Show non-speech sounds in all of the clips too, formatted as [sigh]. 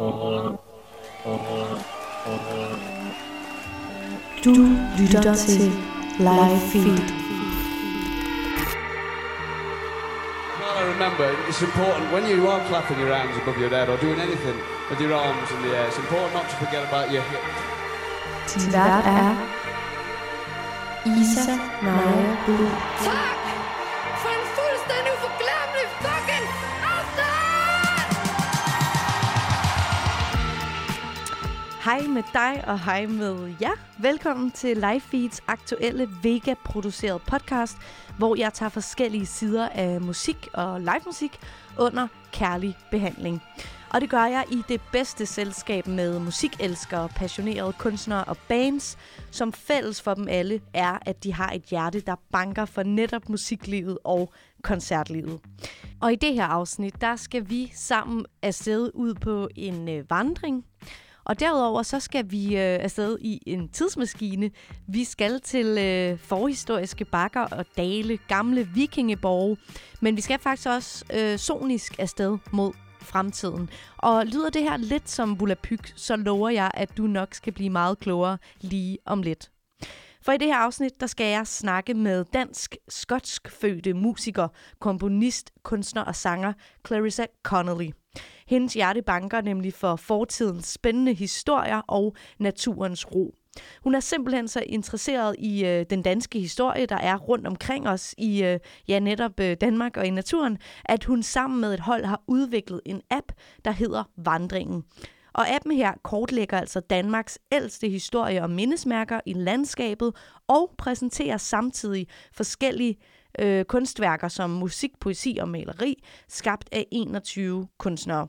Du lytter til Live Feed. Well, I remember it's important when you are clapping your hands above your head or doing anything with your arms in the air. It's important not to forget about your hips. Din vært er Isa Naja Bull. Hej med dig og hej med jer. Velkommen til Livefeeds aktuelle Vega-produceret podcast, hvor jeg tager forskellige sider af musik og live musik under kærlig behandling. Og det gør jeg i det bedste selskab med musikelskere, passionerede kunstnere og bands, som fælles for dem alle er, at de har et hjerte, der banker for netop musiklivet og koncertlivet. Og i det her afsnit, der skal vi sammen afsted ud på en øh, vandring, og derudover så skal vi øh, afsted i en tidsmaskine. Vi skal til øh, forhistoriske bakker og dale, gamle vikingeborge. Men vi skal faktisk også øh, sonisk afsted mod fremtiden. Og lyder det her lidt som Bulapyk, så lover jeg, at du nok skal blive meget klogere lige om lidt. For i det her afsnit, der skal jeg snakke med dansk-skotsk fødte musiker, komponist, kunstner og sanger Clarissa Connolly. Hendes hjerte banker nemlig for fortidens spændende historier og naturens ro. Hun er simpelthen så interesseret i øh, den danske historie, der er rundt omkring os i øh, ja, netop øh, Danmark og i naturen, at hun sammen med et hold har udviklet en app, der hedder Vandringen. Og appen her kortlægger altså Danmarks ældste historie og mindesmærker i landskabet og præsenterer samtidig forskellige øh, kunstværker som musik, poesi og maleri, skabt af 21 kunstnere.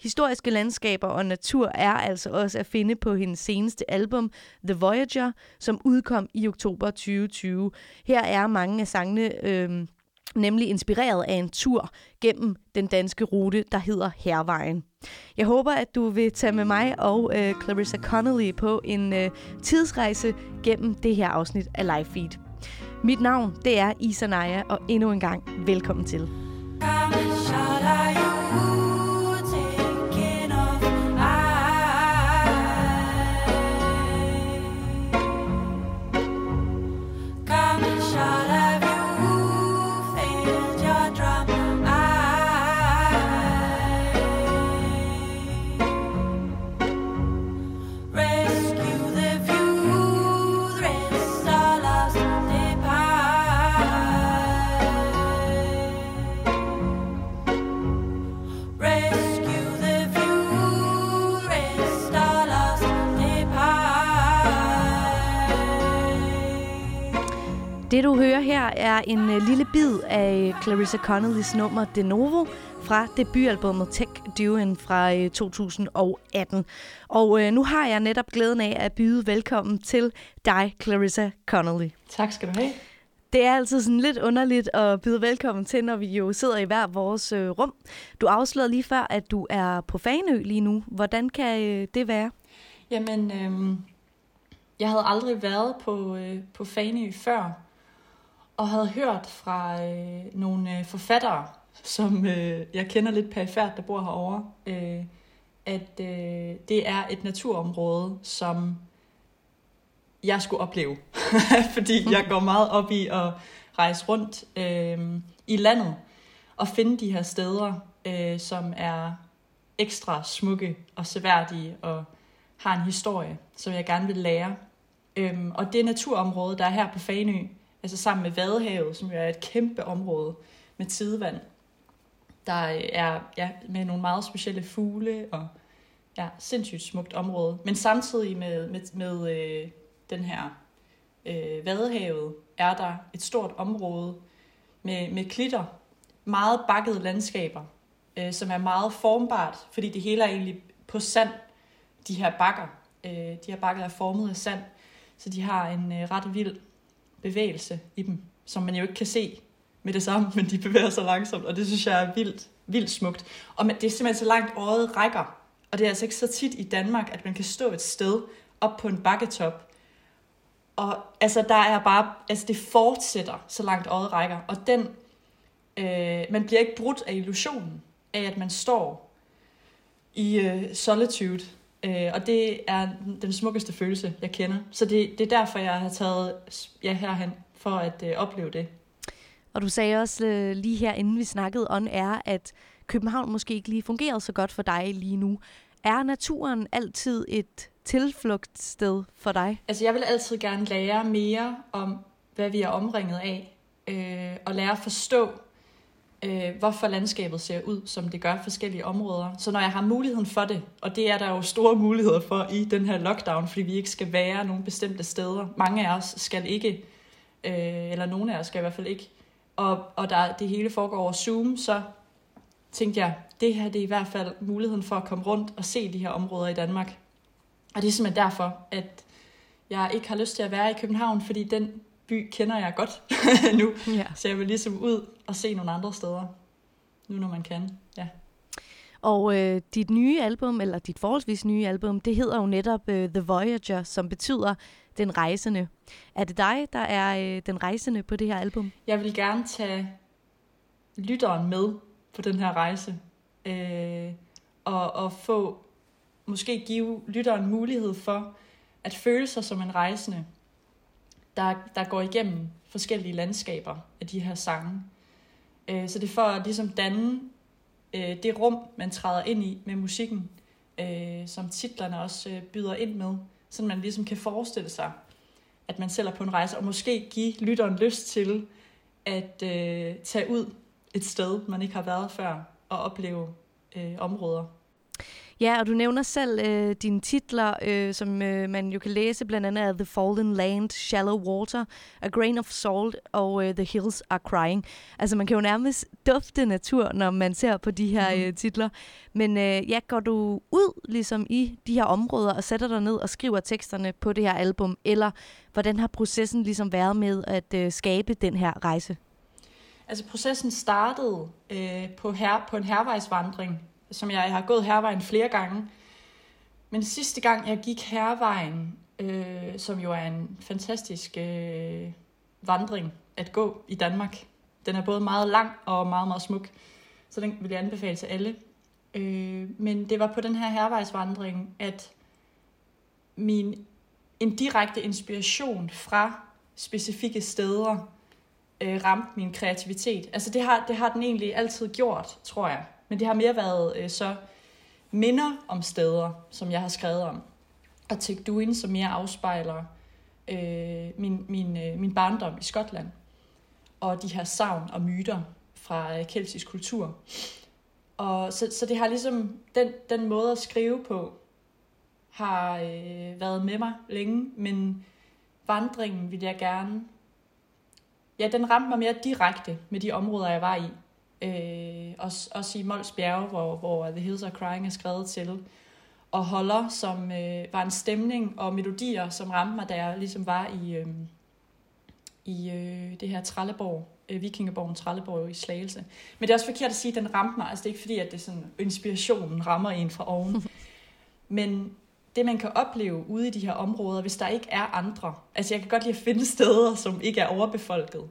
Historiske landskaber og natur er altså også at finde på hendes seneste album, The Voyager, som udkom i oktober 2020. Her er mange af sangene øh, nemlig inspireret af en tur gennem den danske rute, der hedder Hervejen. Jeg håber, at du vil tage med mig og øh, Clarissa Connolly på en øh, tidsrejse gennem det her afsnit af Live Feed. Mit navn, det er Isa Naja, og endnu en gang velkommen til. Rescue Det du hører her er en øh, lille bid af Clarissa Connollys nummer De Novo fra debutalbummet Tech Duoen fra øh, 2018. Og øh, nu har jeg netop glæden af at byde velkommen til dig, Clarissa Connolly. Tak skal du have. Det er altid sådan lidt underligt at byde velkommen til, når vi jo sidder i hver vores øh, rum. Du afslørede lige før, at du er på Fanø lige nu. Hvordan kan øh, det være? Jamen, øhm, jeg havde aldrig været på, øh, på Fanø før, og havde hørt fra øh, nogle øh, forfattere, som øh, jeg kender lidt perifært, der bor herovre, øh, at øh, det er et naturområde, som jeg skulle opleve. [laughs] Fordi jeg går meget op i at rejse rundt øh, i landet og finde de her steder, øh, som er ekstra smukke og seværdige og har en historie, som jeg gerne vil lære. Øhm, og det naturområde, der er her på Fanø, altså sammen med Vadehavet, som jo er et kæmpe område med tidevand, der øh, er ja, med nogle meget specielle fugle og ja, sindssygt smukt område. Men samtidig med, med, med øh, den her øh, Vadehavet er der et stort område med, med klitter, meget bakkede landskaber, øh, som er meget formbart, fordi det hele er egentlig på sand, de her bakker. Øh, de her bakker er formet af sand, så de har en øh, ret vild bevægelse i dem, som man jo ikke kan se med det samme, [laughs] men de bevæger sig langsomt, og det synes jeg er vildt, vildt smukt. Og man- det er simpelthen så langt øjet rækker, og det er altså ikke så tit i Danmark, at man kan stå et sted op på en bakketop, og altså der er bare, altså det fortsætter så langt øjet rækker, og den, øh, man bliver ikke brudt af illusionen af, at man står i øh, solitude. Øh, og det er den smukkeste følelse, jeg kender. Så det, det er derfor, jeg har taget ja, herhen for at øh, opleve det. Og du sagde også øh, lige her, inden vi snakkede on air, at København måske ikke lige fungerede så godt for dig lige nu. Er naturen altid et tilflugtssted for dig? Altså, jeg vil altid gerne lære mere om, hvad vi er omringet af, øh, og lære at forstå, øh, hvorfor landskabet ser ud, som det gør forskellige områder. Så når jeg har muligheden for det, og det er der jo store muligheder for i den her lockdown, fordi vi ikke skal være nogle bestemte steder. Mange af os skal ikke, øh, eller nogle af os skal i hvert fald ikke. Og, og der, det hele foregår over Zoom, så tænkte jeg, det her det er i hvert fald muligheden for at komme rundt og se de her områder i Danmark. Og det er simpelthen derfor, at jeg ikke har lyst til at være i København, fordi den by kender jeg godt [laughs] nu. Ja. Så jeg vil ligesom ud og se nogle andre steder, nu når man kan. Ja. Og øh, dit nye album, eller dit forholdsvis nye album, det hedder jo netop øh, The Voyager, som betyder Den Rejsende. Er det dig, der er øh, den rejsende på det her album? Jeg vil gerne tage lytteren med på den her rejse, øh, og, og få, måske give lytteren mulighed for at føle sig som en rejsende, der, der går igennem forskellige landskaber af de her sange. Øh, så det er for at ligesom danne øh, det rum, man træder ind i med musikken, øh, som titlerne også øh, byder ind med, så man ligesom kan forestille sig, at man selv er på en rejse, og måske give lytteren lyst til at øh, tage ud et sted, man ikke har været før, og opleve øh, områder. Ja, og du nævner selv øh, dine titler, øh, som øh, man jo kan læse, blandt andet The Fallen Land, Shallow Water, A Grain of Salt og øh, The Hills Are Crying. Altså man kan jo nærmest dufte natur, når man ser på de her øh, titler. Men øh, ja, går du ud ligesom i de her områder og sætter dig ned og skriver teksterne på det her album, eller hvordan har processen ligesom været med at øh, skabe den her rejse? Altså processen startede øh, på, her, på en hervejsvandring, som jeg, jeg har gået hervejen flere gange. Men sidste gang jeg gik hervejen, øh, som jo er en fantastisk øh, vandring at gå i Danmark. Den er både meget lang og meget, meget smuk, så den vil jeg anbefale til alle. Øh, men det var på den her hervejsvandring, at min en direkte inspiration fra specifikke steder øh, ramte min kreativitet. Altså det har, det har den egentlig altid gjort, tror jeg. Men det har mere været øh, så minder om steder, som jeg har skrevet om. Og Tegduin, som mere afspejler øh, min, min, øh, min barndom i Skotland. Og de her savn og myter fra øh, keltisk kultur. Og så, så det har ligesom, den, den måde at skrive på, har øh, været med mig længe, men vandringen vil jeg gerne ja, den ramte mig mere direkte med de områder, jeg var i. Øh, også, også i Mols Bjerge, hvor, hvor The Hills Are Crying er skrevet til. Og Holder, som øh, var en stemning og melodier, som ramte mig, da jeg ligesom var i, øh, i øh, det her Trelleborg, øh, Vikingeborgen Trelleborg i Slagelse. Men det er også forkert at sige, at den ramte mig. Altså det er ikke fordi, at det sådan, inspirationen rammer en fra oven. [laughs] Men det, man kan opleve ude i de her områder, hvis der ikke er andre. Altså jeg kan godt lide at finde steder, som ikke er overbefolket.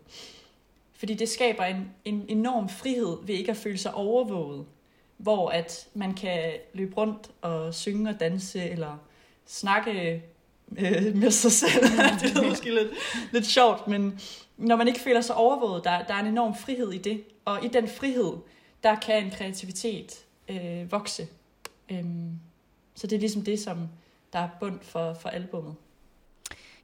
Fordi det skaber en, en enorm frihed ved ikke at føle sig overvåget. Hvor at man kan løbe rundt og synge og danse, eller snakke øh, [laughs] med sig selv. [laughs] [laughs] det er måske lidt, lidt sjovt, men når man ikke føler sig overvåget, der, der er en enorm frihed i det. Og i den frihed, der kan en kreativitet øh, vokse. Øhm, så det er ligesom det, som der er bund for, for albummet.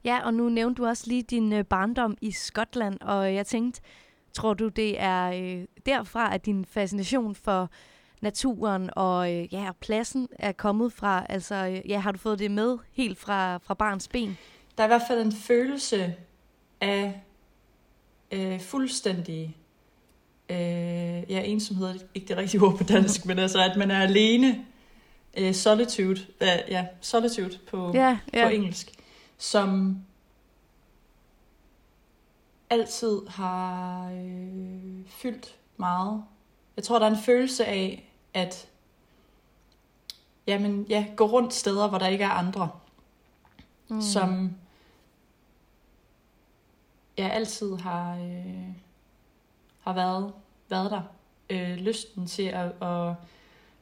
Ja, og nu nævnte du også lige din øh, barndom i Skotland, og jeg tænkte, tror du det er øh, derfra, at din fascination for naturen og øh, ja, pladsen er kommet fra? Altså, øh, ja, har du fået det med helt fra, fra barns ben? Der er i hvert fald en følelse af øh, fuldstændig øh, ja, ensomhed, er ikke det rigtige ord på dansk, [laughs] men altså, at man er alene øh, solitude, øh, ja, solitude på, Ja, ja. på engelsk, som altid har øh, fyldt meget. Jeg tror, der er en følelse af, at jamen, ja, gå rundt steder, hvor der ikke er andre, mm. som jeg altid har, øh, har været, været der. Øh, lysten til at, at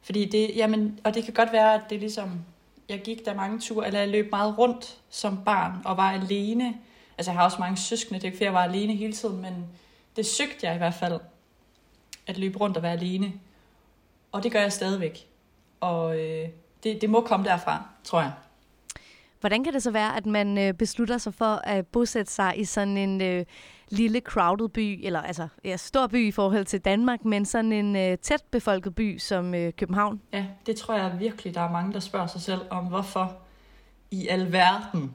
Fordi det, jamen, og det kan godt være, at det er ligesom, jeg gik der mange ture, eller jeg løb meget rundt som barn, og var alene. Altså jeg har også mange søskende, det er ikke fordi jeg var alene hele tiden, men det søgte jeg i hvert fald, at løbe rundt og være alene. Og det gør jeg stadigvæk. Og øh, det, det må komme derfra, tror jeg. Hvordan kan det så være, at man øh, beslutter sig for at bosætte sig i sådan en øh, lille crowded by, eller altså ja, stor by i forhold til Danmark, men sådan en øh, tæt befolket by som øh, København? Ja, det tror jeg virkelig, der er mange, der spørger sig selv om, hvorfor i alverden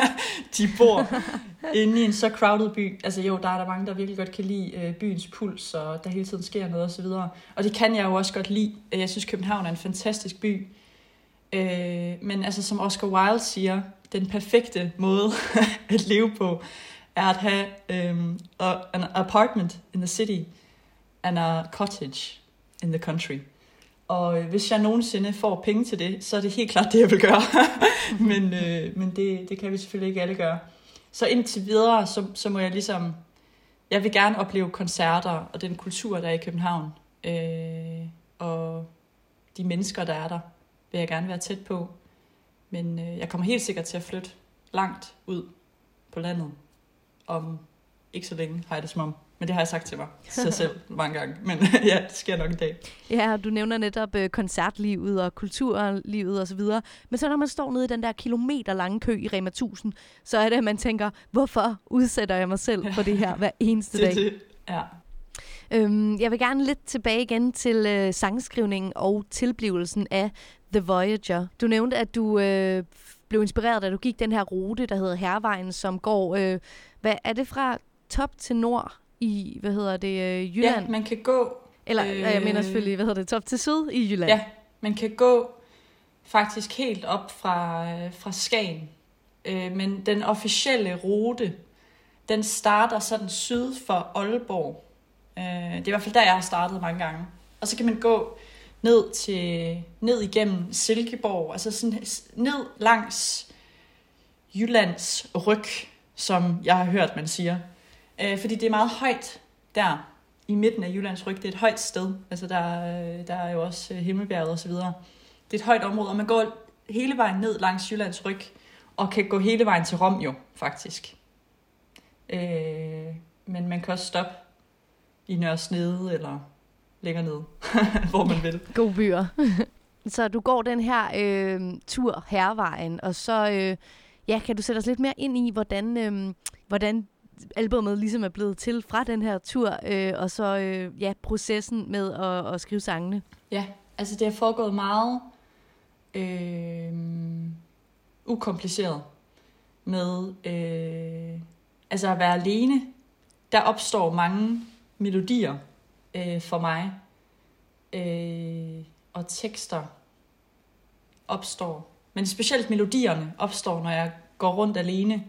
[laughs] de bor inde i en så crowded by. Altså jo, der er der mange, der virkelig godt kan lide øh, byens puls, og der hele tiden sker noget osv. Og det kan jeg jo også godt lide. Jeg synes, København er en fantastisk by. Øh, men altså, som Oscar Wilde siger, den perfekte måde [laughs] at leve på, er at have um, an apartment in the city and a cottage in the country. Og øh, hvis jeg nogensinde får penge til det, så er det helt klart det, jeg vil gøre. [laughs] men øh, men det, det kan vi selvfølgelig ikke alle gøre. Så indtil videre, så, så må jeg ligesom... Jeg vil gerne opleve koncerter og den kultur, der er i København. Øh, og de mennesker, der er der, vil jeg gerne være tæt på. Men øh, jeg kommer helt sikkert til at flytte langt ud på landet om ikke så længe, har jeg det som om. Men det har jeg sagt til mig sig [laughs] selv mange gange. Men [laughs] ja, det sker nok en dag. Ja, du nævner netop øh, koncertlivet og kulturlivet osv. Men så når man står nede i den der kilometer lange kø i Rema 1000, så er det, at man tænker, hvorfor udsætter jeg mig selv for det her hver [laughs] eneste Det, dag? det, ja. Øhm, jeg vil gerne lidt tilbage igen til øh, sangskrivningen og tilblivelsen af The Voyager. Du nævnte, at du øh, blev inspireret, da du gik den her rute, der hedder Hervejen, som går, øh, hvad er det fra top til nord i, hvad hedder det, øh, Jylland? ja, man kan gå Eller, øh, jeg mener selvfølgelig, hvad hedder det, top til syd i Jylland? Ja, man kan gå faktisk helt op fra, øh, fra Skagen. Øh, men den officielle rute, den starter sådan syd for Aalborg. Øh, det er i hvert fald der, jeg har startet mange gange. Og så kan man gå ned til ned igennem Silkeborg, altså sådan ned langs Jyllands ryg, som jeg har hørt, man siger. Øh, fordi det er meget højt der i midten af Jyllands ryg. Det er et højt sted. Altså der, øh, der er jo også øh, Himmelbjerget og så videre. Det er et højt område, og man går hele vejen ned langs Jyllands ryg, og kan gå hele vejen til Rom jo, faktisk. Øh, men man kan også stoppe i Nørresnede eller længere ned, [laughs] hvor man vil. Gode byer. [laughs] så du går den her øh, tur, Hervejen, og så øh, ja, kan du sætte os lidt mere ind i, hvordan, øh, hvordan albumet ligesom er blevet til fra den her tur, øh, og så øh, ja, processen med at, at skrive sangene. Ja, altså det har foregået meget øh, ukompliceret med øh, altså at være alene. Der opstår mange melodier øh, for mig, øh, og tekster opstår. Men specielt melodierne opstår, når jeg går rundt alene.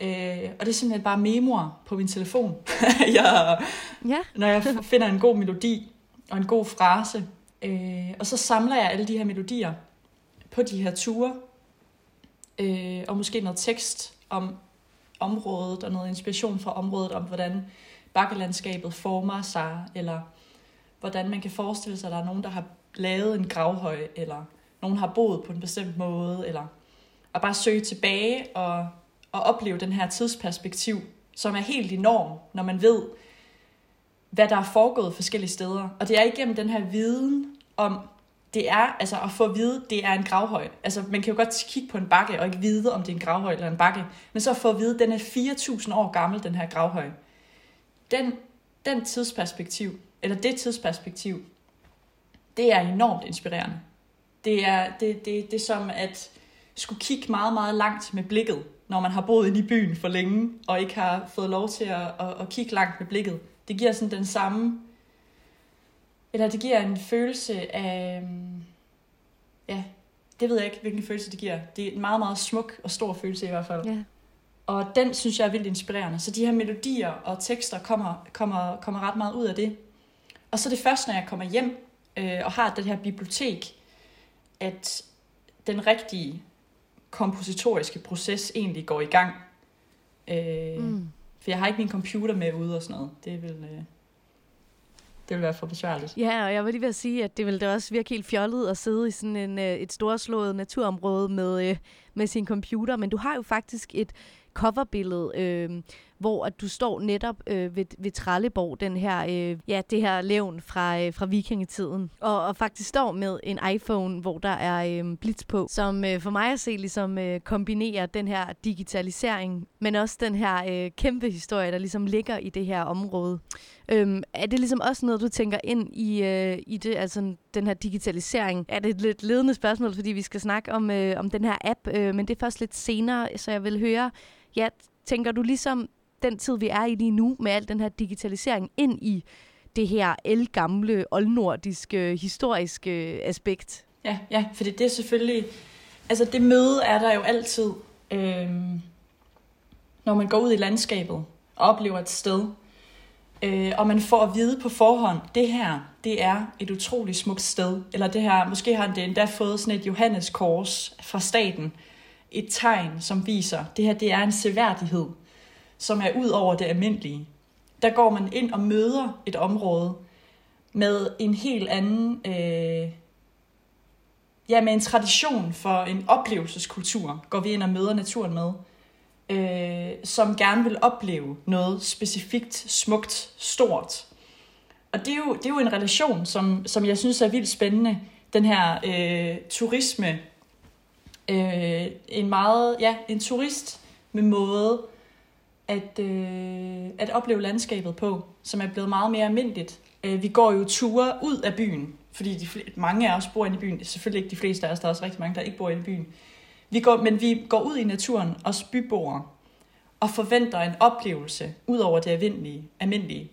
Øh, og det er simpelthen bare memoer på min telefon. [laughs] jeg, Ja, når jeg finder en god melodi og en god frase, øh, og så samler jeg alle de her melodier på de her ture, øh, og måske noget tekst om området, og noget inspiration fra området, om hvordan bakkelandskabet former sig, eller hvordan man kan forestille sig, at der er nogen, der har lavet en gravhøj, eller nogen har boet på en bestemt måde, eller at bare søge tilbage og, og opleve den her tidsperspektiv, som er helt enorm, når man ved, hvad der er foregået forskellige steder. Og det er igennem den her viden om, det er altså at få at vide, det er en gravhøj. Altså man kan jo godt kigge på en bakke og ikke vide, om det er en gravhøj eller en bakke. Men så at få at vide, den er 4.000 år gammel, den her gravhøj. Den, den tidsperspektiv, eller det tidsperspektiv, det er enormt inspirerende. Det er, det, det, det er som at skulle kigge meget, meget langt med blikket, når man har boet inde i byen for længe, og ikke har fået lov til at, at, at kigge langt med blikket. Det giver sådan den samme, eller det giver en følelse af, ja, det ved jeg ikke, hvilken følelse det giver. Det er en meget, meget smuk og stor følelse i hvert fald. ja. Og den synes jeg er vildt inspirerende. Så de her melodier og tekster kommer, kommer, kommer ret meget ud af det. Og så det først, når jeg kommer hjem øh, og har det her bibliotek, at den rigtige kompositoriske proces egentlig går i gang. Øh, mm. For jeg har ikke min computer med ude og sådan noget. Det vel... Øh, Det ville være for besværligt. Ja, og jeg var lige ved at sige, at det ville da også virke helt fjollet at sidde i sådan en, øh, et storslået naturområde med, øh, med sin computer, men du har jo faktisk et coverbillede, øh, hvor at du står netop øh, ved, ved Trelleborg, den her, øh, ja, det her levn fra, øh, fra vikingetiden, og, og faktisk står med en iPhone, hvor der er øh, blitz på, som øh, for mig at se ligesom øh, kombinerer den her digitalisering, men også den her øh, kæmpe historie, der ligesom ligger i det her område. Øhm, er det ligesom også noget, du tænker ind i, øh, i det, altså den her digitalisering? Er det et lidt ledende spørgsmål, fordi vi skal snakke om, øh, om den her app, øh, men det er først lidt senere, så jeg vil høre, ja, tænker du ligesom den tid, vi er i lige nu, med al den her digitalisering, ind i det her elgamle, oldnordiske, historiske aspekt? Ja, ja, for det er selvfølgelig... Altså, det møde er der jo altid, øh, når man går ud i landskabet og oplever et sted. Øh, og man får at vide på forhånd, det her, det er et utroligt smukt sted. Eller det her, måske har det endda fået sådan et Johanneskors fra staten. Et tegn, som viser, det her, det er en seværdighed, som er ud over det almindelige. Der går man ind og møder et område med en helt anden... Øh, ja, med en tradition for en oplevelseskultur, går vi ind og møder naturen med, øh, som gerne vil opleve noget specifikt, smukt, stort. Og det er jo, det er jo en relation, som, som jeg synes er vildt spændende. Den her øh, turisme, øh, en meget, ja, en turist med måde at, øh, at opleve landskabet på, som er blevet meget mere almindeligt. Øh, vi går jo ture ud af byen, fordi de, fl- mange af os bor inde i byen. Selvfølgelig ikke de fleste af os, der er også rigtig mange, der ikke bor inde i byen. Vi går, men vi går ud i naturen, os byboere, og forventer en oplevelse ud over det almindelige. almindelige.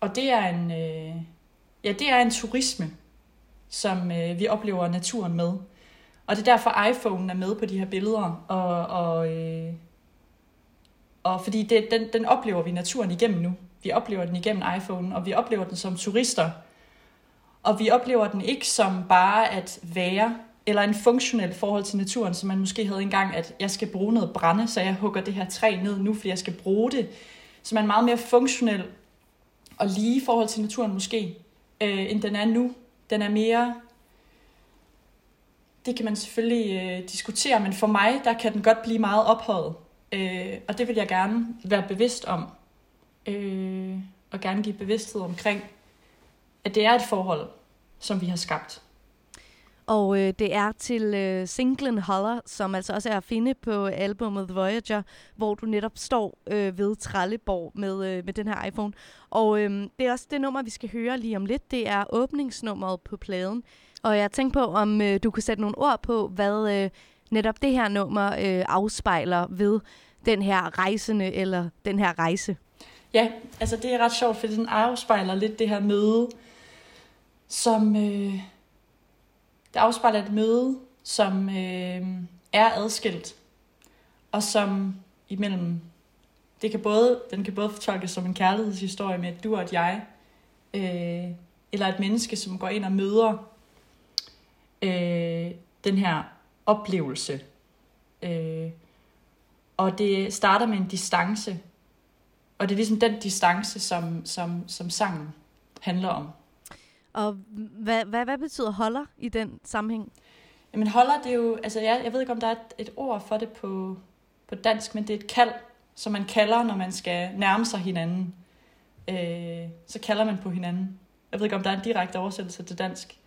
Og det er en, øh, ja, det er en turisme, som øh, vi oplever naturen med. Og det er derfor iPhone er med på de her billeder, og, og, øh, og fordi det, den, den oplever vi naturen igennem nu. Vi oplever den igennem iPhone, og vi oplever den som turister. Og vi oplever den ikke som bare at være, eller en funktionel forhold til naturen, som man måske havde engang, at jeg skal bruge noget brænde, så jeg hugger det her træ ned nu, fordi jeg skal bruge det. Så man er meget mere funktionel og lige i forhold til naturen måske, øh, end den er nu. Den er mere det kan man selvfølgelig øh, diskutere, men for mig, der kan den godt blive meget ophøjet. Øh, og det vil jeg gerne være bevidst om. Øh, og gerne give bevidsthed omkring, at det er et forhold, som vi har skabt. Og øh, det er til øh, singlen Holler, som altså også er at finde på albumet Voyager, hvor du netop står øh, ved Trelleborg med, øh, med den her iPhone. Og øh, det er også det nummer, vi skal høre lige om lidt. Det er åbningsnummeret på pladen. Og jeg tænkte på, om øh, du kunne sætte nogle ord på, hvad øh, netop det her nummer øh, afspejler ved den her rejsende eller den her rejse. Ja, altså det er ret sjovt, fordi den afspejler lidt det her møde, som... Øh, det afspejler et møde, som øh, er adskilt, og som imellem... Det kan både, den kan både fortolkes som en kærlighedshistorie med et du og et jeg, øh, eller et menneske, som går ind og møder øh, den her oplevelse. Øh, og det starter med en distance. Og det er ligesom den distance, som, som, som sangen handler om. Og hvad, hvad, hvad betyder holder i den sammenhæng? Jamen holder, det er jo, altså jeg, jeg ved ikke, om der er et, et ord for det på, på dansk, men det er et kald, som man kalder, når man skal nærme sig hinanden. Øh, så kalder man på hinanden. Jeg ved ikke, om der er en direkte oversættelse til dansk.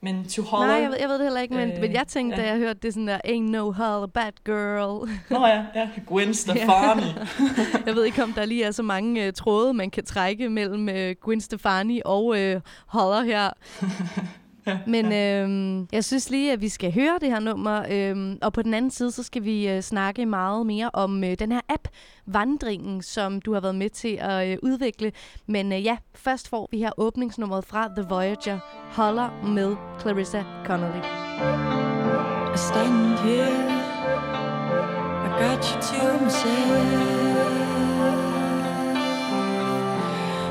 Men to holler... Nej, jeg ved, jeg ved det heller ikke, men, øh, men jeg tænkte, ja. da jeg hørte det sådan der, ain't no holler, bad girl. Nå ja, ja. Gwen Stefani. [laughs] [laughs] jeg ved ikke, om der lige er så mange uh, tråde, man kan trække mellem uh, Gwen Stefani og uh, Holler her. [laughs] [laughs] Men øh, jeg synes lige, at vi skal høre det her nummer, øh, og på den anden side, så skal vi øh, snakke meget mere om øh, den her app, Vandringen, som du har været med til at øh, udvikle. Men øh, ja, først får vi her åbningsnummeret fra The Voyager, Holler med Clarissa Connolly. Standing here, I got you to myself.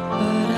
But I'm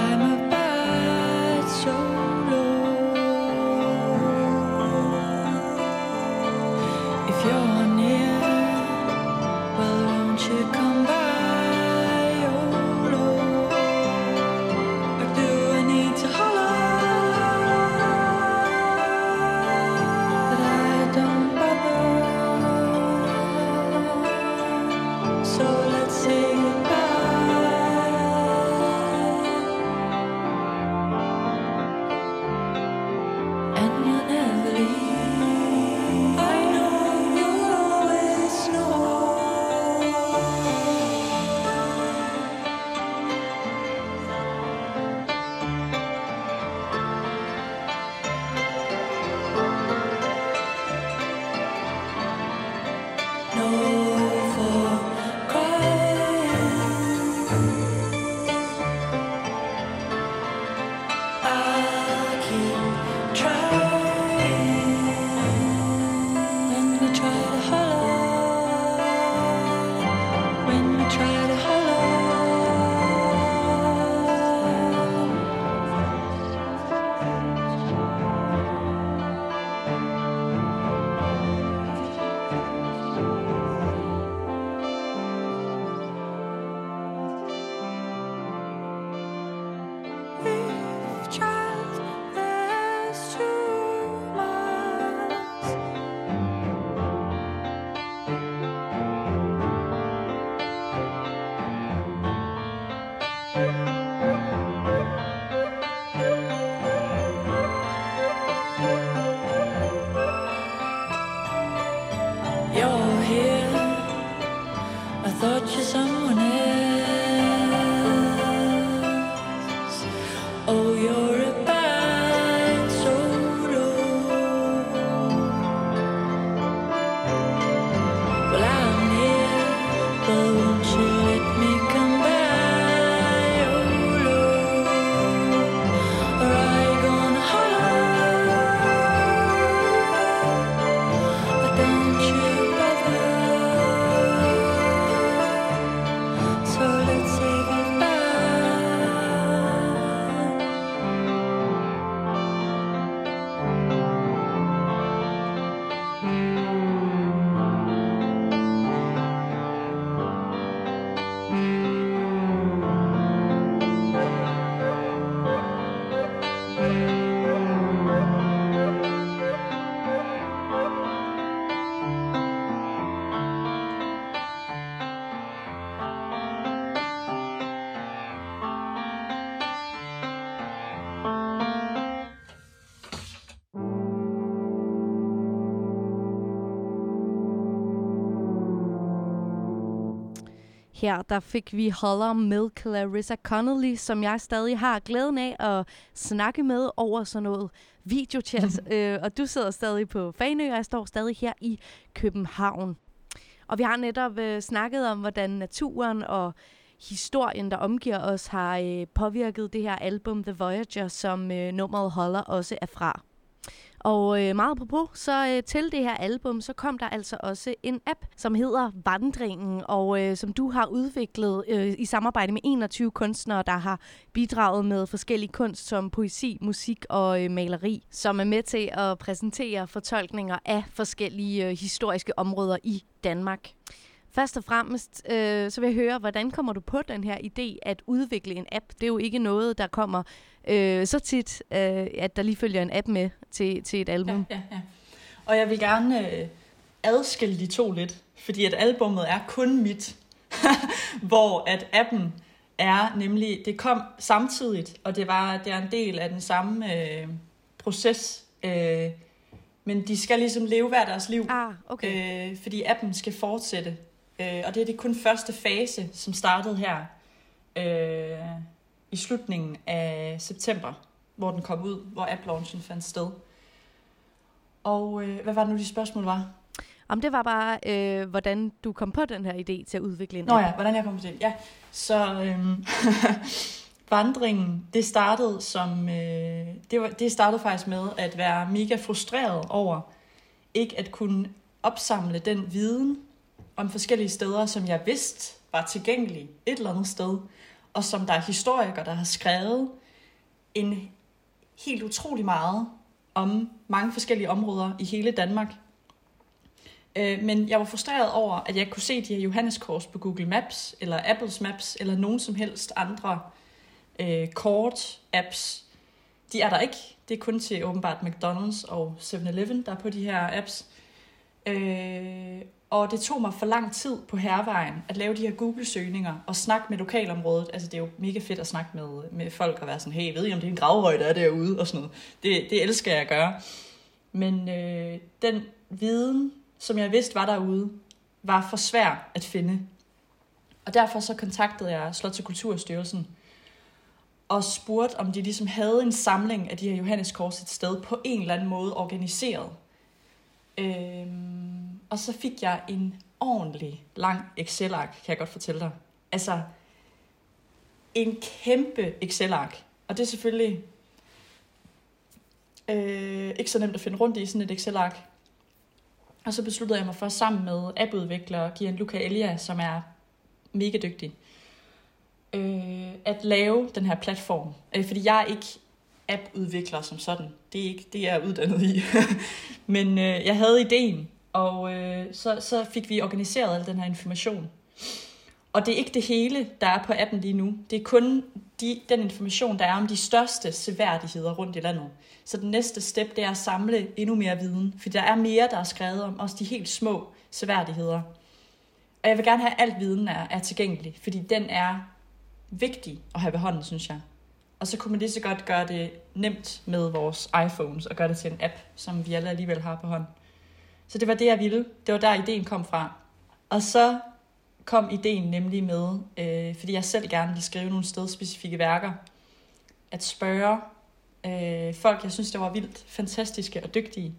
Her der fik vi Holler med Clarissa Connolly, som jeg stadig har glæden af at snakke med over sådan noget videochat. [laughs] øh, og du sidder stadig på Fanø, og jeg står stadig her i København. Og vi har netop øh, snakket om, hvordan naturen og historien, der omgiver os, har øh, påvirket det her album The Voyager, som øh, nummeret Holler også er fra. Og øh, meget på så øh, til det her album, så kom der altså også en app, som hedder Vandringen, og øh, som du har udviklet øh, i samarbejde med 21 kunstnere, der har bidraget med forskellige kunst som poesi, musik og øh, maleri, som er med til at præsentere fortolkninger af forskellige øh, historiske områder i Danmark. Først og fremmest, øh, så vil jeg høre, hvordan kommer du på den her idé at udvikle en app? Det er jo ikke noget, der kommer øh, så tit, øh, at der lige følger en app med til, til et album. Ja, ja, ja. Og jeg vil gerne øh, adskille de to lidt, fordi at albummet er kun mit, [laughs] hvor at appen er nemlig, det kom samtidigt, og det var det er en del af den samme øh, proces, øh, men de skal ligesom leve hver deres liv, Ah, okay. øh, fordi appen skal fortsætte. Øh, og det er det kun første fase, som startede her øh, i slutningen af september, hvor den kom ud, hvor app-launchen fandt sted. Og øh, hvad var det nu, de spørgsmål var? Om det var bare, øh, hvordan du kom på den her idé til at udvikle en Nå ja, hvordan jeg kom til det. Ja, så øhm, [laughs] vandringen, det startede som, øh, det, var, det startede faktisk med at være mega frustreret over ikke at kunne opsamle den viden om forskellige steder, som jeg vidste var tilgængelig et eller andet sted, og som der er historikere, der har skrevet en helt utrolig meget om mange forskellige områder i hele Danmark. Øh, men jeg var frustreret over, at jeg ikke kunne se de her Johanneskors på Google Maps, eller Apples Maps, eller nogen som helst andre øh, kort-apps. De er der ikke. Det er kun til åbenbart McDonald's og 7-Eleven, der er på de her apps. Øh, og det tog mig for lang tid på hervejen at lave de her Google-søgninger og snakke med lokalområdet. Altså det er jo mega fedt at snakke med, med folk og være sådan, hey, ved I om det er en gravhøj, der er derude? Og sådan noget. Det, det elsker jeg at gøre. Men øh, den viden, som jeg vidste var derude, var for svær at finde. Og derfor så kontaktede jeg Slots- og Kulturstyrelsen og spurgte, om de ligesom havde en samling af de her Johanneskors et sted på en eller anden måde organiseret. Øhm, og så fik jeg en ordentlig lang Excel-ark, kan jeg godt fortælle dig. Altså, en kæmpe Excel-ark. Og det er selvfølgelig øh, ikke så nemt at finde rundt i sådan et Excel-ark. Og så besluttede jeg mig for sammen med appudvikler Gian Elia, som er mega dygtig, øh, at lave den her platform. Øh, fordi jeg er ikke appudvikler som sådan. Det er ikke det, jeg er uddannet i. [laughs] Men øh, jeg havde ideen, og øh, så, så fik vi organiseret al den her information. Og det er ikke det hele, der er på appen lige nu. Det er kun de, den information, der er om de største seværdigheder rundt i landet. Så den næste step, det er at samle endnu mere viden. For der er mere, der er skrevet om også de helt små seværdigheder. Og jeg vil gerne have, at al viden er, er tilgængelig, fordi den er vigtig at have ved hånden, synes jeg. Og så kunne man lige så godt gøre det nemt med vores iPhones og gøre det til en app, som vi alle alligevel har på hånden. Så det var det, jeg ville. Det var der, ideen kom fra. Og så kom ideen nemlig med, øh, fordi jeg selv gerne ville skrive nogle stedspecifikke værker, at spørge øh, folk, jeg synes, det var vildt fantastiske og dygtige,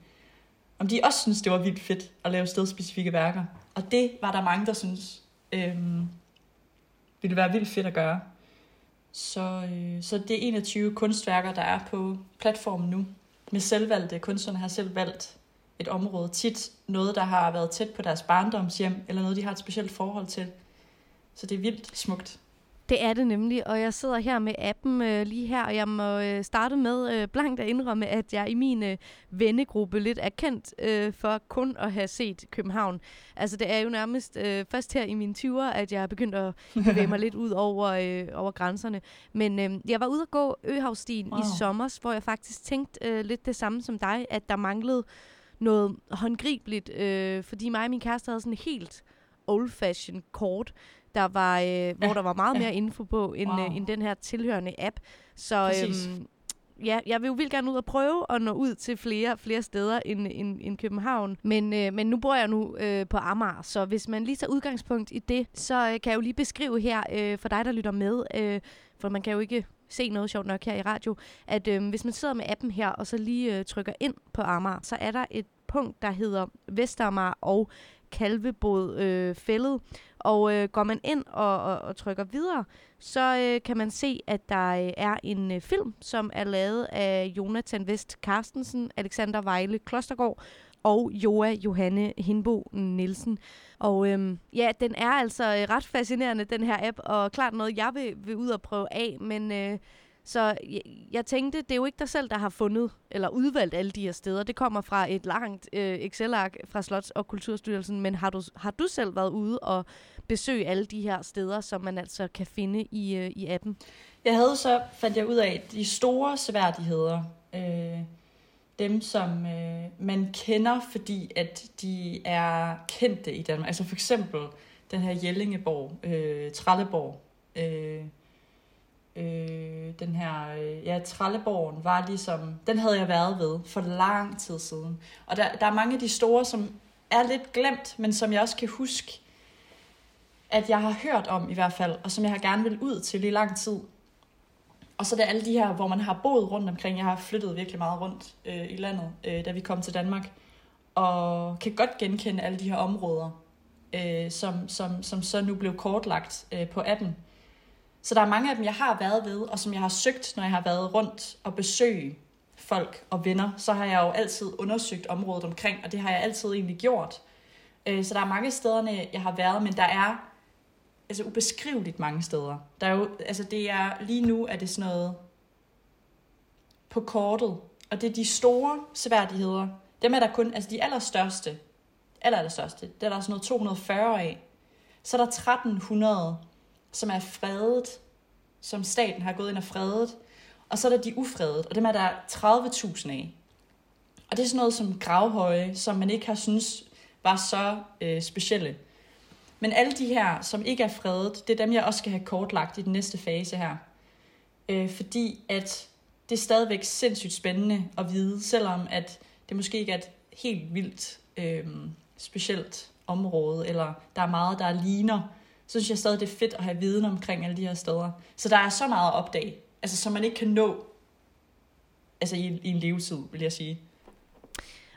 om de også synes, det var vildt fedt at lave stedspecifikke værker. Og det var der mange, der synes øh, ville være vildt fedt at gøre. Så, øh, så det er 21 kunstværker, der er på platformen nu. Med selvvalgte. Kunstnerne har selv valgt et område. Tit noget, der har været tæt på deres barndomshjem, eller noget, de har et specielt forhold til. Så det er vildt smukt. Det er det nemlig, og jeg sidder her med appen øh, lige her, og jeg må øh, starte med øh, blankt at indrømme, at jeg i min øh, vennegruppe lidt er kendt øh, for kun at have set København. Altså det er jo nærmest øh, først her i mine 20'er, at jeg er begyndt at bevæge mig lidt ud over, øh, over grænserne. Men øh, jeg var ude at gå Øhavstien wow. Wow. i sommer, hvor jeg faktisk tænkte øh, lidt det samme som dig, at der manglede noget håndgribeligt, øh, fordi mig og min kæreste havde sådan helt old-fashioned kort, der var, øh, hvor der var meget ja. mere info på, end, wow. Wow. øh, end den her tilhørende app. Så Præcis. øhm, ja, jeg vil jo vildt gerne ud og prøve at nå ud til flere, flere steder end, end, end København. Men, øh, men nu bor jeg nu øh, på Amager, så hvis man lige tager udgangspunkt i det, så øh, kan jeg jo lige beskrive her øh, for dig, der lytter med, øh, for man kan jo ikke se noget sjovt nok her i radio, at øh, hvis man sidder med appen her, og så lige øh, trykker ind på Amager, så er der et punkt, der hedder Vestamager og Kalvebod øh, fældet. Og øh, går man ind og, og, og trykker videre, så øh, kan man se, at der øh, er en øh, film, som er lavet af Jonathan Vest Carstensen, Alexander Vejle Klostergaard og Joa Johanne Hindbo Nielsen. Og øhm, ja, den er altså øh, ret fascinerende, den her app, og klart noget, jeg vil, vil ud og prøve af, men øh, så jeg, jeg tænkte, det er jo ikke dig selv, der har fundet eller udvalgt alle de her steder. Det kommer fra et langt øh, Excel-ark fra Slots- og Kulturstyrelsen, men har du, har du selv været ude og besøge alle de her steder, som man altså kan finde i, øh, i appen? Jeg havde så, fandt jeg ud af, de store seværdigheder, øh, dem som øh, man kender, fordi at de er kendte i Danmark. Altså for eksempel den her Jellingeborg, øh, Trelleborg, øh, øh, den her, øh, ja, Trelleborgen var ligesom, den havde jeg været ved for lang tid siden. Og der, der er mange af de store, som er lidt glemt, men som jeg også kan huske, at jeg har hørt om i hvert fald, og som jeg har gerne vil ud til i lang tid. Og så er det alle de her, hvor man har boet rundt omkring. Jeg har flyttet virkelig meget rundt øh, i landet, øh, da vi kom til Danmark. Og kan godt genkende alle de her områder, øh, som, som, som så nu blev kortlagt øh, på 18. Så der er mange af dem, jeg har været ved, og som jeg har søgt, når jeg har været rundt og besøge folk og venner. Så har jeg jo altid undersøgt området omkring, og det har jeg altid egentlig gjort. Øh, så der er mange steder, jeg har været, men der er altså ubeskriveligt mange steder. Der er jo, altså det er, lige nu er det sådan noget på kortet, og det er de store sværdigheder. Dem er der kun, altså de allerstørste, aller, allerstørste, der er der sådan noget 240 af. Så er der 1300, som er fredet, som staten har gået ind og fredet. Og så er der de ufredede, og dem er der 30.000 af. Og det er sådan noget som gravhøje, som man ikke har synes var så øh, specielle. Men alle de her, som ikke er fredet, det er dem, jeg også skal have kortlagt i den næste fase her. Øh, fordi at det er stadigvæk sindssygt spændende at vide, selvom at det måske ikke er et helt vildt øh, specielt område, eller der er meget, der ligner, så synes jeg stadig, det er fedt at have viden omkring alle de her steder. Så der er så meget at opdage, altså som man ikke kan nå altså i, i en levetid, vil jeg sige.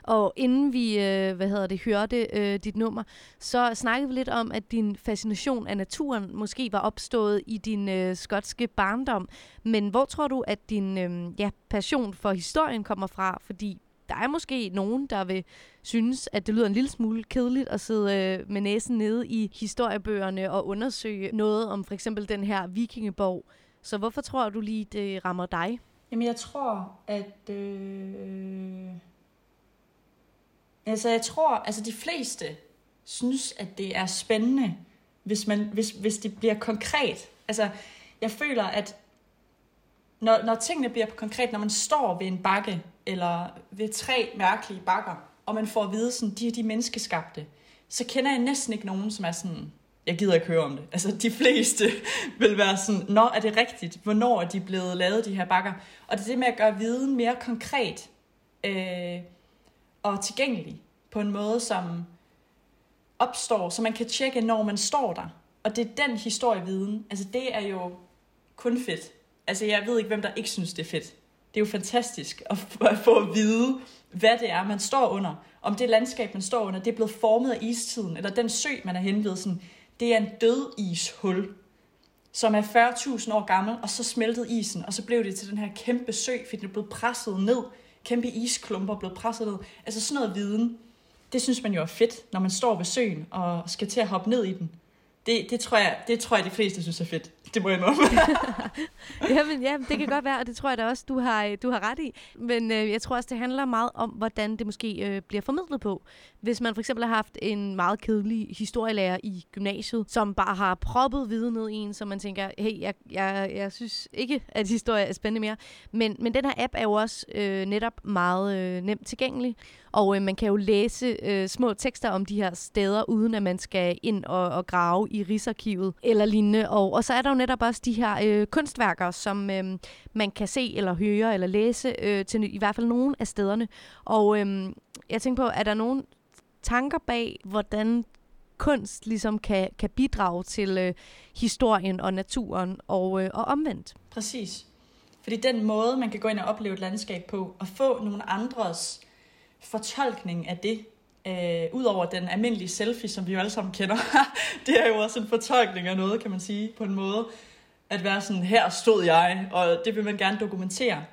Og inden vi, øh, hvad hedder det, hørte øh, dit nummer, så snakkede vi lidt om, at din fascination af naturen måske var opstået i din øh, skotske barndom. Men hvor tror du, at din øh, ja, passion for historien kommer fra? Fordi der er måske nogen, der vil synes, at det lyder en lille smule kedeligt at sidde øh, med næsen nede i historiebøgerne og undersøge noget om for eksempel den her vikingeborg. Så hvorfor tror du lige, det rammer dig? Jamen jeg tror, at... Øh Altså, jeg tror, altså de fleste synes, at det er spændende, hvis, man, hvis, hvis det bliver konkret. Altså, jeg føler, at når, når tingene bliver konkret, når man står ved en bakke, eller ved tre mærkelige bakker, og man får at vide, sådan, de er de menneskeskabte, så kender jeg næsten ikke nogen, som er sådan, jeg gider ikke høre om det. Altså, de fleste [laughs] vil være sådan, når er det rigtigt? Hvornår er de blevet lavet, de her bakker? Og det er det med at gøre viden mere konkret. Øh, og tilgængelig på en måde, som opstår, så man kan tjekke, når man står der. Og det er den historieviden. Altså det er jo kun fedt. Altså jeg ved ikke, hvem der ikke synes, det er fedt. Det er jo fantastisk at få at vide, hvad det er, man står under. Om det landskab, man står under, det er blevet formet af istiden, eller den sø, man er henved, sådan, det er en død ishul, som er 40.000 år gammel, og så smeltede isen, og så blev det til den her kæmpe sø, fordi den blev presset ned kæmpe isklumper blevet presset ned. Altså sådan noget viden, det synes man jo er fedt, når man står ved søen og skal til at hoppe ned i den. Det, det, tror jeg, det tror jeg, de fleste synes er fedt. Det må jeg nok. [laughs] jamen, ja, det kan godt være, og det tror jeg da også, du har, du har ret i. Men øh, jeg tror også, det handler meget om, hvordan det måske øh, bliver formidlet på. Hvis man for eksempel har haft en meget kedelig historielærer i gymnasiet, som bare har proppet viden ned i en, så man tænker, hey, jeg, jeg, jeg synes ikke, at historie er spændende mere. Men, men den her app er jo også øh, netop meget øh, nemt tilgængelig. Og øh, man kan jo læse øh, små tekster om de her steder, uden at man skal ind og, og grave i Rigsarkivet eller lignende. Og, og så er der jo netop også de her øh, kunstværker, som øh, man kan se eller høre eller læse øh, til i hvert fald nogle af stederne. Og øh, jeg tænker på, er der nogle tanker bag, hvordan kunst ligesom kan, kan bidrage til øh, historien og naturen og, øh, og omvendt. Præcis. Fordi den måde, man kan gå ind og opleve et landskab på, og få nogle andres fortolkning af det, øh, ud over den almindelige selfie, som vi jo alle sammen kender, [laughs] det er jo også en fortolkning af noget, kan man sige, på en måde, at være sådan, her stod jeg, og det vil man gerne dokumentere.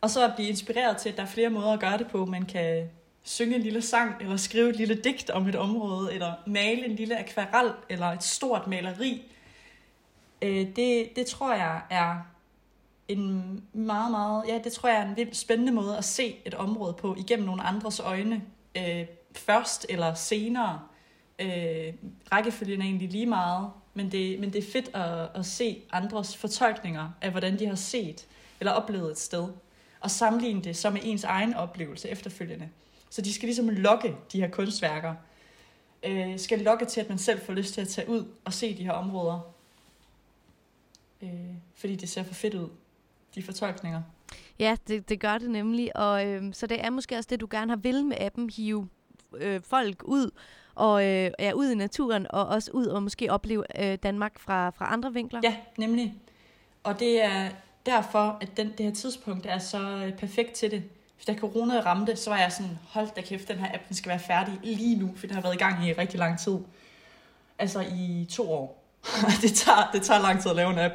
Og så at blive inspireret til, at der er flere måder at gøre det på. Man kan synge en lille sang, eller skrive et lille digt om et område, eller male en lille akvarel, eller et stort maleri. Øh, det, det tror jeg er en meget, meget, ja, det tror jeg er en vildt spændende måde at se et område på, igennem nogle andres øjne, øh, først eller senere. Øh, rækkefølgen er egentlig lige meget, men det, men det er fedt at, at se andres fortolkninger af, hvordan de har set eller oplevet et sted, og sammenligne det så med ens egen oplevelse efterfølgende. Så de skal ligesom lokke de her kunstværker. Øh, skal lokke til, at man selv får lyst til at tage ud og se de her områder. Øh, fordi det ser for fedt ud, de fortolkninger. Ja, det, det gør det nemlig. Og øh, så det er måske også det, du gerne har vil med appen, hive øh, folk ud og øh, ja, ud i naturen, og også ud og måske opleve øh, Danmark fra, fra andre vinkler. Ja, nemlig. Og det er derfor, at den, det her tidspunkt er så øh, perfekt til det. Da corona ramte, så var jeg sådan, hold da kæft, den her app den skal være færdig lige nu, for den har været i gang i rigtig lang tid. Altså i to år. Det, tager, det tager lang tid at lave en app.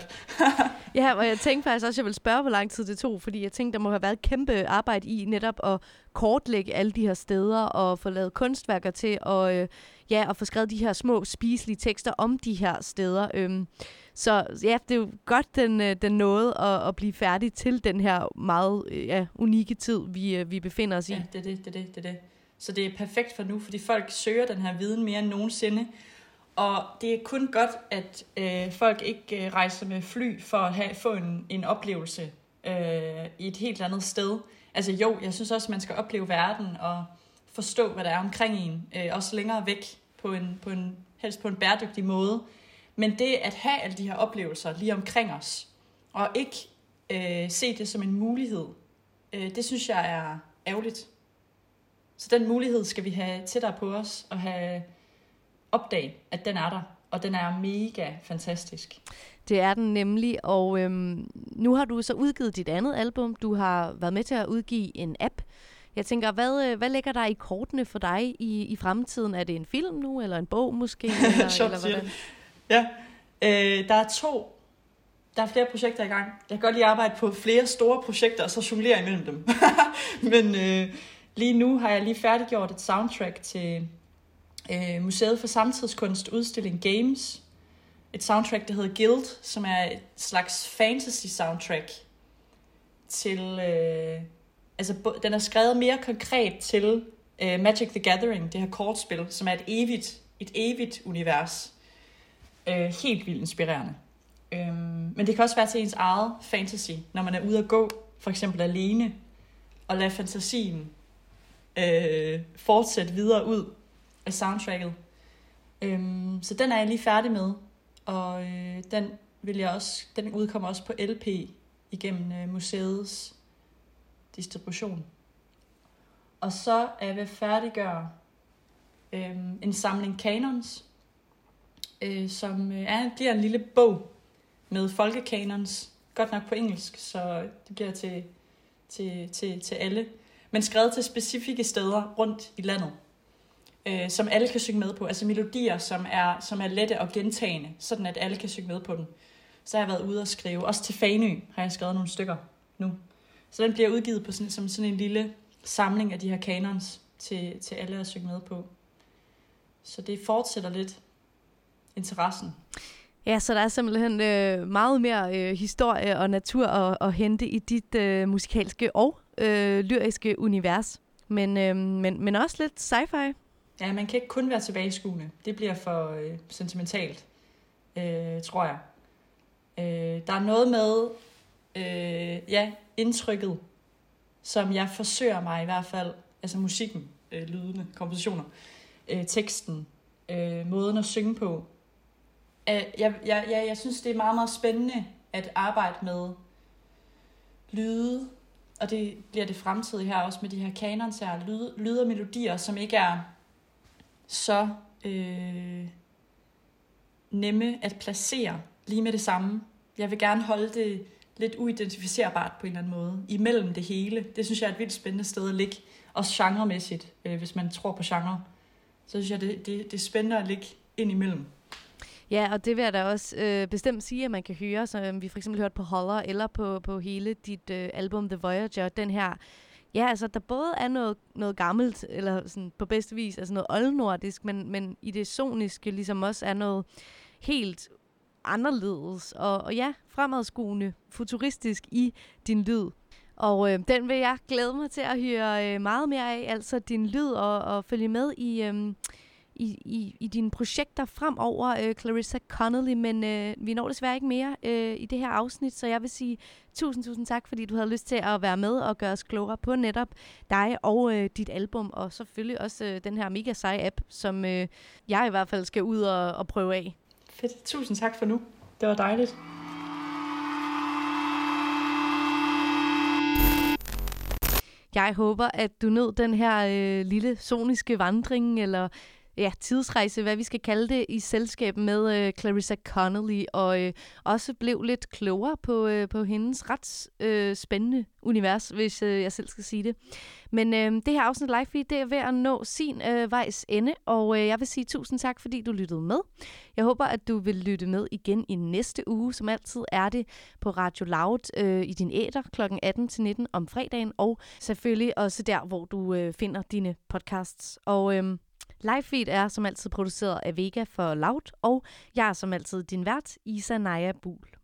[laughs] ja, og jeg tænkte faktisk også, at jeg ville spørge, hvor lang tid det tog, fordi jeg tænkte, der må have været kæmpe arbejde i netop at kortlægge alle de her steder og få lavet kunstværker til og øh, ja, og få skrevet de her små spiselige tekster om de her steder. Øhm, så ja, det er jo godt, den, øh, den nåede at, at blive færdig til den her meget øh, ja, unikke tid, vi, øh, vi befinder os i. Ja, det er det, det er det, det er det. Så det er perfekt for nu, fordi folk søger den her viden mere end nogensinde. Og det er kun godt, at øh, folk ikke øh, rejser med fly for at have, få en, en oplevelse øh, i et helt andet sted. Altså jo, jeg synes også, man skal opleve verden og forstå, hvad der er omkring en, øh, også længere væk på en, på en, helst på en bæredygtig måde. Men det at have alle de her oplevelser lige omkring os, og ikke øh, se det som en mulighed, øh, det synes jeg er ærgerligt. Så den mulighed skal vi have tættere på os, og have opdage, at den er der, og den er mega fantastisk. Det er den nemlig, og øhm, nu har du så udgivet dit andet album. Du har været med til at udgive en app. Jeg tænker, hvad, øh, hvad ligger der i kortene for dig i, i fremtiden? Er det en film nu, eller en bog måske? [laughs] Eller, Sjovt, eller hvordan? Ja, øh, der er to. Der er flere projekter i gang. Jeg kan godt lide at arbejde på flere store projekter, og så jonglere imellem dem. [laughs] Men øh, lige nu har jeg lige færdiggjort et soundtrack til øh, Museet for Samtidskunst udstilling Games. Et soundtrack, der hedder Guild, som er et slags fantasy soundtrack til... Øh, altså, den er skrevet mere konkret til øh, Magic the Gathering, det her kortspil, som er et evigt, et evigt univers. Øh, helt vildt inspirerende. Øh, men det kan også være til ens eget fantasy, når man er ude at gå, for eksempel alene, og lade fantasien øh, fortsætte videre ud af soundtracket. Øhm, så den er jeg lige færdig med, og øh, den vil jeg også, den udkommer også på LP igennem øh, museets distribution. Og så er jeg ved at færdiggøre øh, en samling kanons, øh, som øh, er, bliver en lille bog med folkekanons, godt nok på engelsk, så det bliver til, til, til, til alle, men skrevet til specifikke steder rundt i landet øh, som alle kan synge med på. Altså melodier, som er, som er lette og gentagende, sådan at alle kan synge med på den. Så har jeg været ude og skrive. Også til Fanø har jeg skrevet nogle stykker nu. Så den bliver udgivet på sådan, som sådan en lille samling af de her kanons til, til alle at synge med på. Så det fortsætter lidt interessen. Ja, så der er simpelthen øh, meget mere øh, historie og natur at, at hente i dit øh, musikalske og øh, lyriske univers. Men, øh, men, men også lidt sci-fi. Ja, man kan ikke kun være tilbage skuene. Det bliver for øh, sentimentalt, øh, tror jeg. Øh, der er noget med, øh, ja, indtrykket, som jeg forsøger mig i hvert fald, altså musikken, øh, lydene, kompositioner, øh, teksten, øh, måden at synge på, øh, jeg, jeg, jeg, jeg synes, det er meget, meget spændende at arbejde med lyde, og det bliver det fremtidige her også med de her kanons her, lyde, lyde og melodier, som ikke er så øh, nemme at placere lige med det samme. Jeg vil gerne holde det lidt uidentificerbart på en eller anden måde, imellem det hele. Det synes jeg er et vildt spændende sted at ligge, også genremæssigt, øh, hvis man tror på genre. Så synes jeg, det, det, det er spændende at ligge ind imellem. Ja, og det vil jeg da også øh, bestemt sige, at man kan høre, som øhm, vi for eksempel hørte på Holler, eller på, på hele dit øh, album The Voyager, den her Ja, altså der både er noget, noget gammelt, eller sådan på bedste vis, altså noget oldnordisk, men, men i det soniske ligesom også er noget helt anderledes, og, og ja, fremadskuende, futuristisk i din lyd. Og øh, den vil jeg glæde mig til at høre øh, meget mere af, altså din lyd, og, og følge med i, øh, i, i, i dine projekter fremover, øh, Clarissa Connolly, men øh, vi når desværre ikke mere øh, i det her afsnit, så jeg vil sige tusind, tusind tak, fordi du havde lyst til at være med og gøre os klogere på netop dig og øh, dit album, og selvfølgelig også øh, den her mega seje app, som øh, jeg i hvert fald skal ud og, og prøve af. Fedt. Tusind tak for nu. Det var dejligt. Jeg håber, at du nød den her øh, lille soniske vandring, eller ja, tidsrejse, hvad vi skal kalde det, i selskab med øh, Clarissa Connolly, og øh, også blev lidt klogere på, øh, på hendes ret øh, spændende univers, hvis øh, jeg selv skal sige det. Men øh, det her afsnit live feed, det er ved at nå sin øh, vejs ende, og øh, jeg vil sige tusind tak, fordi du lyttede med. Jeg håber, at du vil lytte med igen i næste uge, som altid er det på Radio Loud øh, i din æder kl. 18-19 om fredagen, og selvfølgelig også der, hvor du øh, finder dine podcasts. Og øh, Livefeed er som altid produceret af Vega for Loud, og jeg er som altid din vært, Isa Naja Bul.